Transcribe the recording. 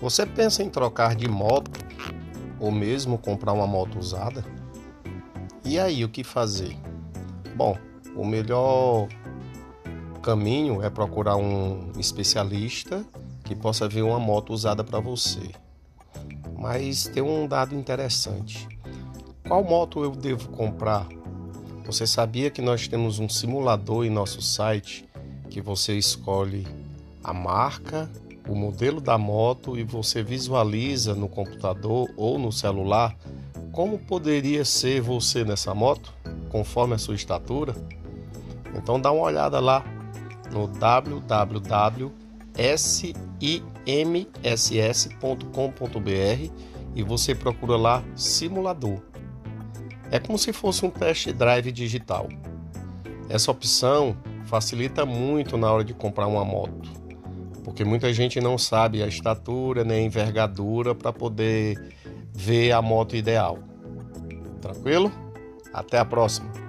Você pensa em trocar de moto ou mesmo comprar uma moto usada? E aí, o que fazer? Bom, o melhor caminho é procurar um especialista que possa ver uma moto usada para você. Mas tem um dado interessante. Qual moto eu devo comprar? Você sabia que nós temos um simulador em nosso site que você escolhe a marca, o modelo da moto e você visualiza no computador ou no celular como poderia ser você nessa moto, conforme a sua estatura? Então dá uma olhada lá no www.simss.com.br e você procura lá simulador. É como se fosse um test drive digital. Essa opção facilita muito na hora de comprar uma moto, porque muita gente não sabe a estatura nem a envergadura para poder ver a moto ideal. Tranquilo? Até a próxima!